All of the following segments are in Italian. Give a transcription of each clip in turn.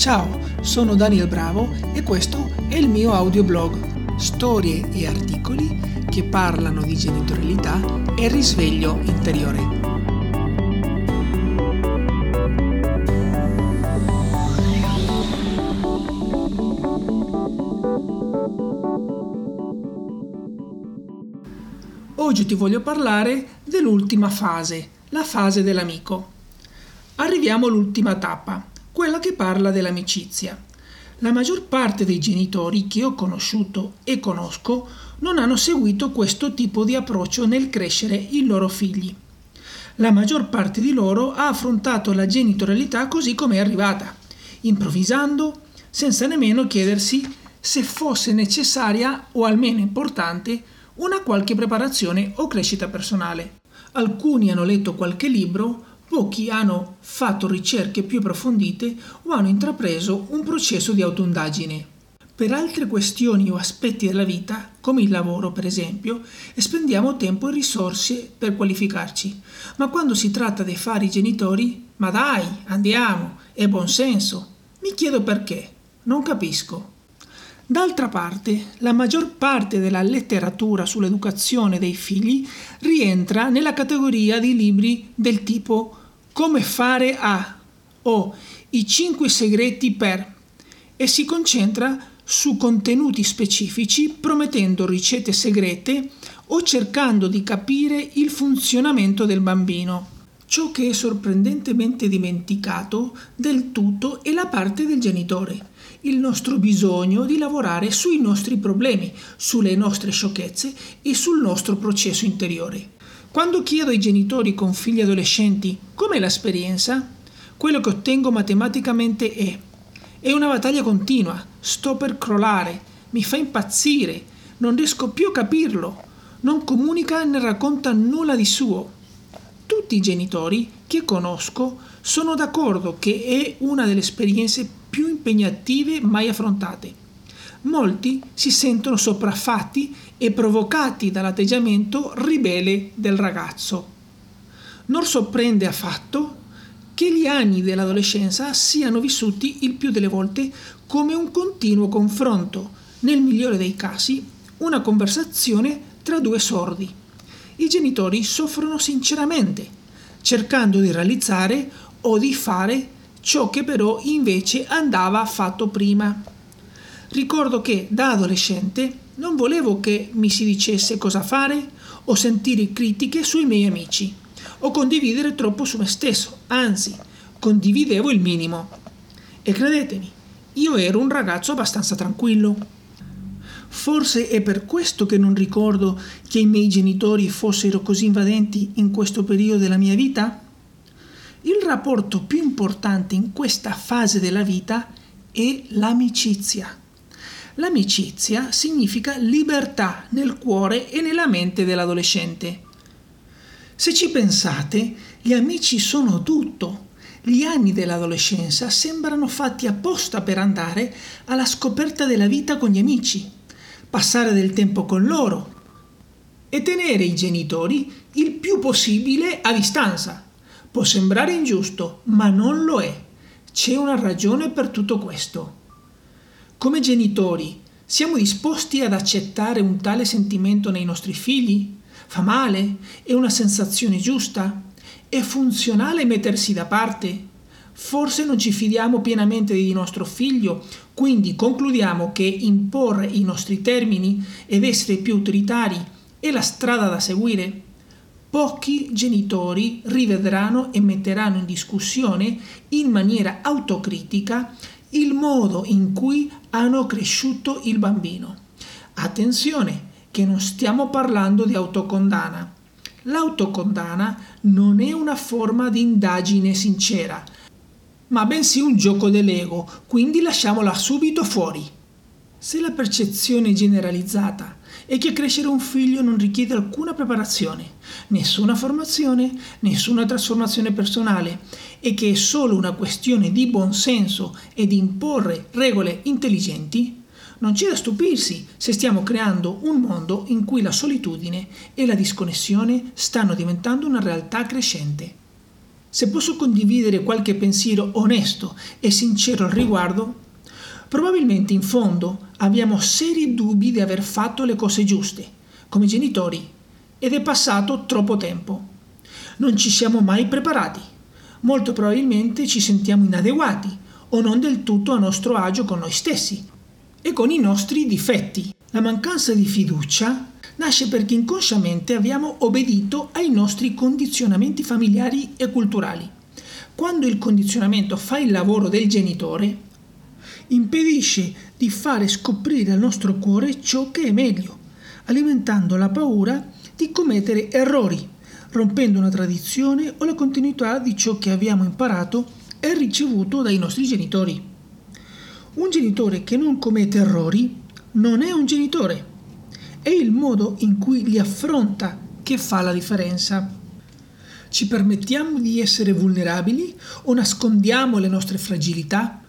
Ciao, sono Daniel Bravo e questo è il mio audioblog. Storie e articoli che parlano di genitorialità e risveglio interiore. Oggi ti voglio parlare dell'ultima fase, la fase dell'amico. Arriviamo all'ultima tappa, quella che parla dell'amicizia. La maggior parte dei genitori che ho conosciuto e conosco non hanno seguito questo tipo di approccio nel crescere i loro figli. La maggior parte di loro ha affrontato la genitorialità così come è arrivata, improvvisando, senza nemmeno chiedersi se fosse necessaria o almeno importante una qualche preparazione o crescita personale. Alcuni hanno letto qualche libro, pochi hanno fatto ricerche più approfondite o hanno intrapreso un processo di autoindagine. Per altre questioni o aspetti della vita, come il lavoro per esempio, spendiamo tempo e risorse per qualificarci, ma quando si tratta di fare i genitori, ma dai, andiamo, è buon senso. Mi chiedo perché, non capisco. D'altra parte, la maggior parte della letteratura sull'educazione dei figli rientra nella categoria di libri del tipo come fare a o i 5 segreti per e si concentra su contenuti specifici promettendo ricette segrete o cercando di capire il funzionamento del bambino. Ciò che è sorprendentemente dimenticato del tutto è la parte del genitore, il nostro bisogno di lavorare sui nostri problemi, sulle nostre sciocchezze e sul nostro processo interiore. Quando chiedo ai genitori con figli adolescenti com'è l'esperienza, quello che ottengo matematicamente è è una battaglia continua, sto per crollare, mi fa impazzire, non riesco più a capirlo, non comunica né racconta nulla di suo. Tutti i genitori che conosco sono d'accordo che è una delle esperienze più impegnative mai affrontate. Molti si sentono sopraffatti e provocati dall'atteggiamento ribelle del ragazzo. Non sorprende affatto che gli anni dell'adolescenza siano vissuti il più delle volte come un continuo confronto, nel migliore dei casi una conversazione tra due sordi. I genitori soffrono sinceramente, cercando di realizzare o di fare ciò che però invece andava fatto prima. Ricordo che da adolescente non volevo che mi si dicesse cosa fare o sentire critiche sui miei amici o condividere troppo su me stesso, anzi, condividevo il minimo. E credetemi, io ero un ragazzo abbastanza tranquillo. Forse è per questo che non ricordo che i miei genitori fossero così invadenti in questo periodo della mia vita? Il rapporto più importante in questa fase della vita è l'amicizia. L'amicizia significa libertà nel cuore e nella mente dell'adolescente. Se ci pensate, gli amici sono tutto. Gli anni dell'adolescenza sembrano fatti apposta per andare alla scoperta della vita con gli amici, passare del tempo con loro e tenere i genitori il più possibile a distanza. Può sembrare ingiusto, ma non lo è. C'è una ragione per tutto questo. Come genitori siamo disposti ad accettare un tale sentimento nei nostri figli? Fa male? È una sensazione giusta? È funzionale mettersi da parte? Forse non ci fidiamo pienamente di nostro figlio, quindi concludiamo che imporre i nostri termini ed essere più utilitari è la strada da seguire? Pochi genitori rivedranno e metteranno in discussione in maniera autocritica modo in cui hanno cresciuto il bambino. Attenzione, che non stiamo parlando di autocondanna. L'autocondanna non è una forma di indagine sincera, ma bensì un gioco dell'ego, quindi lasciamola subito fuori. Se la percezione generalizzata è che crescere un figlio non richiede alcuna preparazione, nessuna formazione, nessuna trasformazione personale e che è solo una questione di buonsenso e di imporre regole intelligenti, non c'è da stupirsi se stiamo creando un mondo in cui la solitudine e la disconnessione stanno diventando una realtà crescente. Se posso condividere qualche pensiero onesto e sincero al riguardo, probabilmente in fondo abbiamo seri dubbi di aver fatto le cose giuste, come genitori, ed è passato troppo tempo. Non ci siamo mai preparati. Molto probabilmente ci sentiamo inadeguati o non del tutto a nostro agio con noi stessi e con i nostri difetti. La mancanza di fiducia nasce perché inconsciamente abbiamo obbedito ai nostri condizionamenti familiari e culturali. Quando il condizionamento fa il lavoro del genitore, impedisce di fare scoprire al nostro cuore ciò che è meglio, alimentando la paura di commettere errori, rompendo una tradizione o la continuità di ciò che abbiamo imparato e ricevuto dai nostri genitori. Un genitore che non commette errori non è un genitore è il modo in cui li affronta che fa la differenza. Ci permettiamo di essere vulnerabili o nascondiamo le nostre fragilità?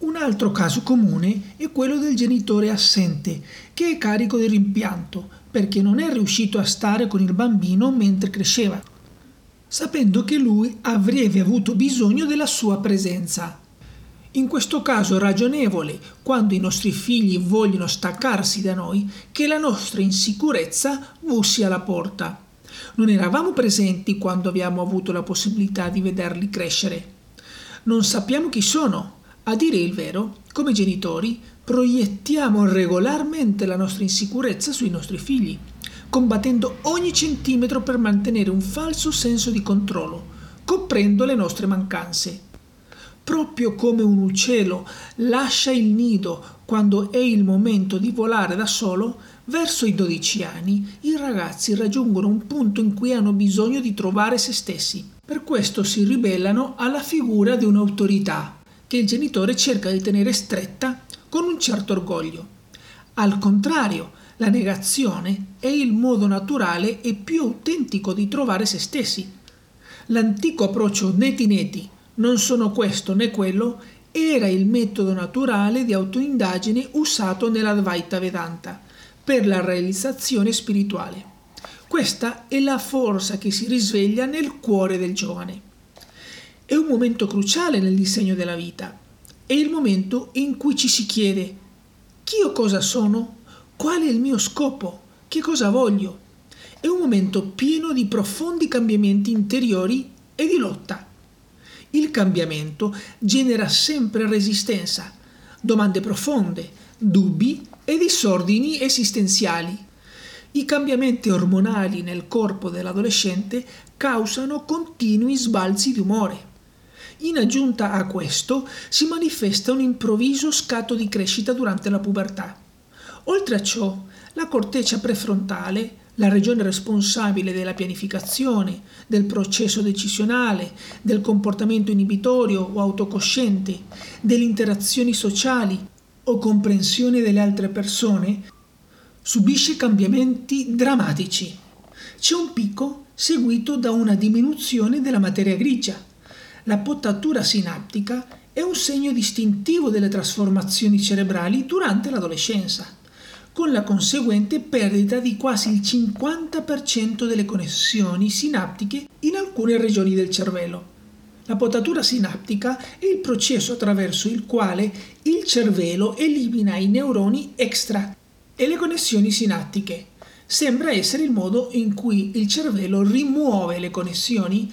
Un altro caso comune è quello del genitore assente, che è carico di rimpianto perché non è riuscito a stare con il bambino mentre cresceva, sapendo che lui avrebbe avuto bisogno della sua presenza. In questo caso è ragionevole, quando i nostri figli vogliono staccarsi da noi, che la nostra insicurezza bussi alla porta. Non eravamo presenti quando abbiamo avuto la possibilità di vederli crescere. Non sappiamo chi sono. A dire il vero, come genitori, proiettiamo regolarmente la nostra insicurezza sui nostri figli, combattendo ogni centimetro per mantenere un falso senso di controllo, coprendo le nostre mancanze proprio come un uccello lascia il nido quando è il momento di volare da solo, verso i 12 anni i ragazzi raggiungono un punto in cui hanno bisogno di trovare se stessi. Per questo si ribellano alla figura di un'autorità che il genitore cerca di tenere stretta con un certo orgoglio. Al contrario, la negazione è il modo naturale e più autentico di trovare se stessi. L'antico approccio neti neti non sono questo né quello, era il metodo naturale di autoindagine usato nella Advaita Vedanta per la realizzazione spirituale. Questa è la forza che si risveglia nel cuore del giovane. È un momento cruciale nel disegno della vita. È il momento in cui ci si chiede chi o cosa sono, qual è il mio scopo, che cosa voglio. È un momento pieno di profondi cambiamenti interiori e di lotta. Il cambiamento genera sempre resistenza, domande profonde, dubbi e disordini esistenziali. I cambiamenti ormonali nel corpo dell'adolescente causano continui sbalzi di umore. In aggiunta a questo si manifesta un improvviso scatto di crescita durante la pubertà. Oltre a ciò, la corteccia prefrontale la regione responsabile della pianificazione, del processo decisionale, del comportamento inibitorio o autocosciente, delle interazioni sociali o comprensione delle altre persone, subisce cambiamenti drammatici. C'è un picco seguito da una diminuzione della materia grigia. La potatura sinaptica è un segno distintivo delle trasformazioni cerebrali durante l'adolescenza con la conseguente perdita di quasi il 50% delle connessioni sinaptiche in alcune regioni del cervello. La potatura sinaptica è il processo attraverso il quale il cervello elimina i neuroni extra e le connessioni sinaptiche. Sembra essere il modo in cui il cervello rimuove le connessioni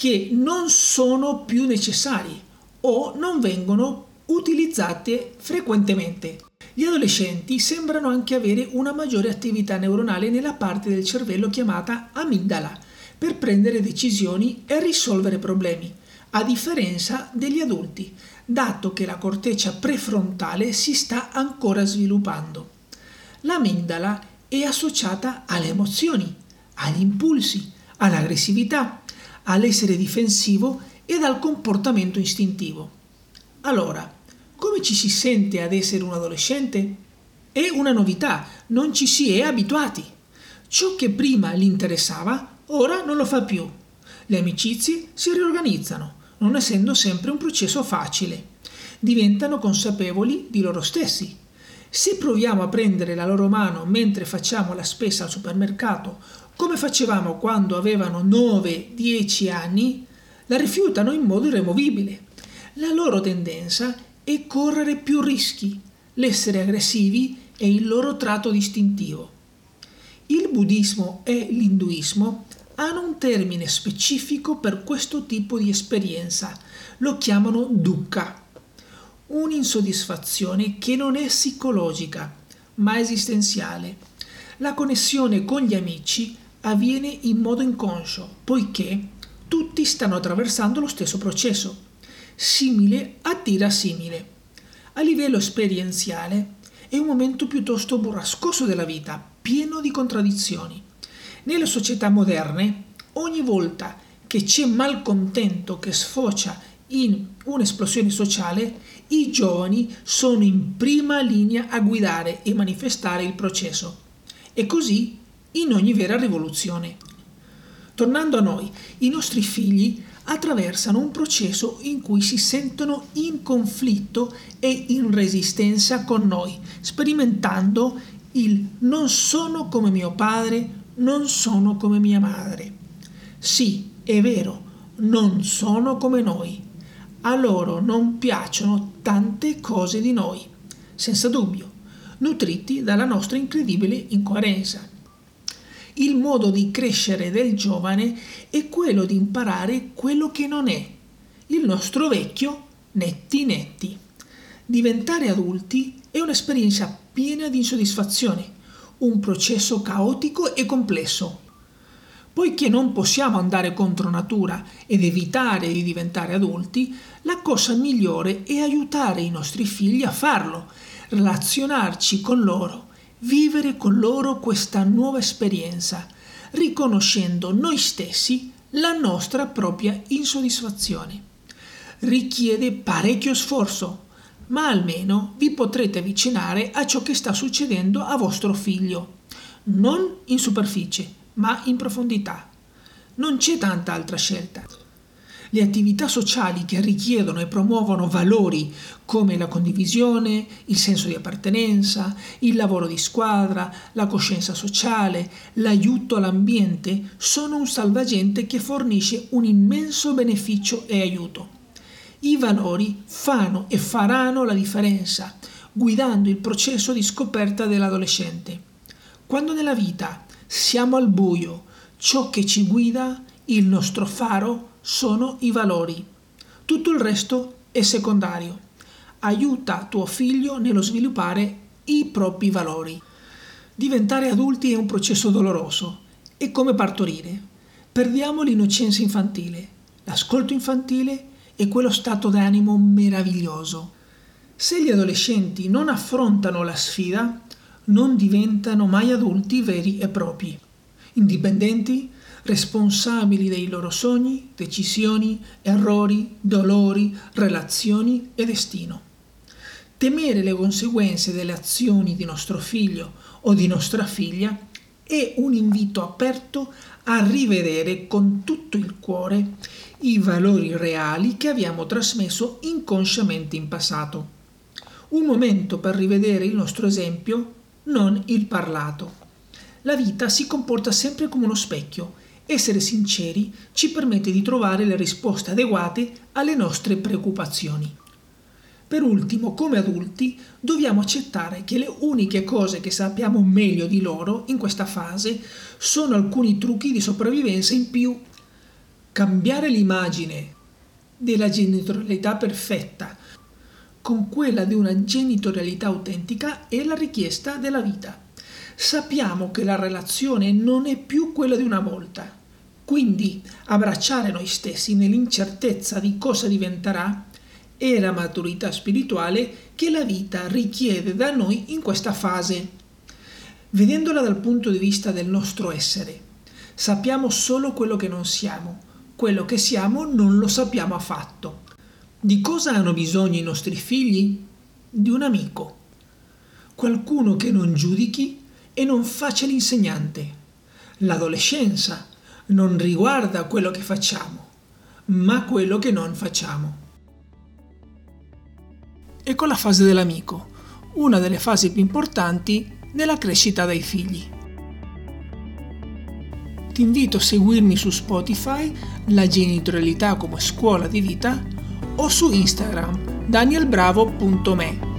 che non sono più necessarie o non vengono utilizzate frequentemente. Gli adolescenti sembrano anche avere una maggiore attività neuronale nella parte del cervello chiamata amigdala per prendere decisioni e risolvere problemi, a differenza degli adulti, dato che la corteccia prefrontale si sta ancora sviluppando. L'amigdala è associata alle emozioni, agli impulsi, all'aggressività, all'essere difensivo ed al comportamento istintivo. Allora, come ci si sente ad essere un adolescente? È una novità, non ci si è abituati. Ciò che prima gli interessava, ora non lo fa più. Le amicizie si riorganizzano, non essendo sempre un processo facile. Diventano consapevoli di loro stessi. Se proviamo a prendere la loro mano mentre facciamo la spesa al supermercato, come facevamo quando avevano 9-10 anni, la rifiutano in modo irremovibile. La loro tendenza è correre più rischi, l'essere aggressivi è il loro tratto distintivo. Il buddismo e l'induismo hanno un termine specifico per questo tipo di esperienza, lo chiamano dukkha, un'insoddisfazione che non è psicologica, ma esistenziale. La connessione con gli amici avviene in modo inconscio, poiché tutti stanno attraversando lo stesso processo. Simile attira simile. A livello esperienziale è un momento piuttosto burrascoso della vita, pieno di contraddizioni. Nelle società moderne, ogni volta che c'è malcontento che sfocia in un'esplosione sociale, i giovani sono in prima linea a guidare e manifestare il processo. E così in ogni vera rivoluzione. Tornando a noi, i nostri figli attraversano un processo in cui si sentono in conflitto e in resistenza con noi, sperimentando il non sono come mio padre, non sono come mia madre. Sì, è vero, non sono come noi. A loro non piacciono tante cose di noi, senza dubbio, nutriti dalla nostra incredibile incoerenza. Il modo di crescere del giovane è quello di imparare quello che non è. Il nostro vecchio netti netti. Diventare adulti è un'esperienza piena di insoddisfazione, un processo caotico e complesso. Poiché non possiamo andare contro natura ed evitare di diventare adulti, la cosa migliore è aiutare i nostri figli a farlo, relazionarci con loro, vivere con loro questa nuova esperienza, riconoscendo noi stessi la nostra propria insoddisfazione. Richiede parecchio sforzo, ma almeno vi potrete avvicinare a ciò che sta succedendo a vostro figlio, non in superficie, ma in profondità. Non c'è tanta altra scelta. Le attività sociali che richiedono e promuovono valori come la condivisione, il senso di appartenenza, il lavoro di squadra, la coscienza sociale, l'aiuto all'ambiente sono un salvagente che fornisce un immenso beneficio e aiuto. I valori fanno e faranno la differenza, guidando il processo di scoperta dell'adolescente. Quando nella vita siamo al buio, ciò che ci guida, il nostro faro, sono i valori. Tutto il resto è secondario. Aiuta tuo figlio nello sviluppare i propri valori. Diventare adulti è un processo doloroso. È come partorire. Perdiamo l'innocenza infantile. L'ascolto infantile è quello stato d'animo meraviglioso. Se gli adolescenti non affrontano la sfida, non diventano mai adulti veri e propri. Indipendenti, responsabili dei loro sogni, decisioni, errori, dolori, relazioni e destino. Temere le conseguenze delle azioni di nostro figlio o di nostra figlia è un invito aperto a rivedere con tutto il cuore i valori reali che abbiamo trasmesso inconsciamente in passato. Un momento per rivedere il nostro esempio, non il parlato. La vita si comporta sempre come uno specchio essere sinceri ci permette di trovare le risposte adeguate alle nostre preoccupazioni. Per ultimo, come adulti, dobbiamo accettare che le uniche cose che sappiamo meglio di loro in questa fase sono alcuni trucchi di sopravvivenza in più. Cambiare l'immagine della genitorialità perfetta con quella di una genitorialità autentica è la richiesta della vita. Sappiamo che la relazione non è più quella di una volta, quindi abbracciare noi stessi nell'incertezza di cosa diventerà è la maturità spirituale che la vita richiede da noi in questa fase. Vedendola dal punto di vista del nostro essere, sappiamo solo quello che non siamo, quello che siamo non lo sappiamo affatto. Di cosa hanno bisogno i nostri figli? Di un amico, qualcuno che non giudichi e non faccia l'insegnante. L'adolescenza non riguarda quello che facciamo, ma quello che non facciamo. Ecco la fase dell'amico, una delle fasi più importanti nella crescita dei figli. Ti invito a seguirmi su Spotify, La genitorialità come scuola di vita, o su Instagram, danielbravo.me.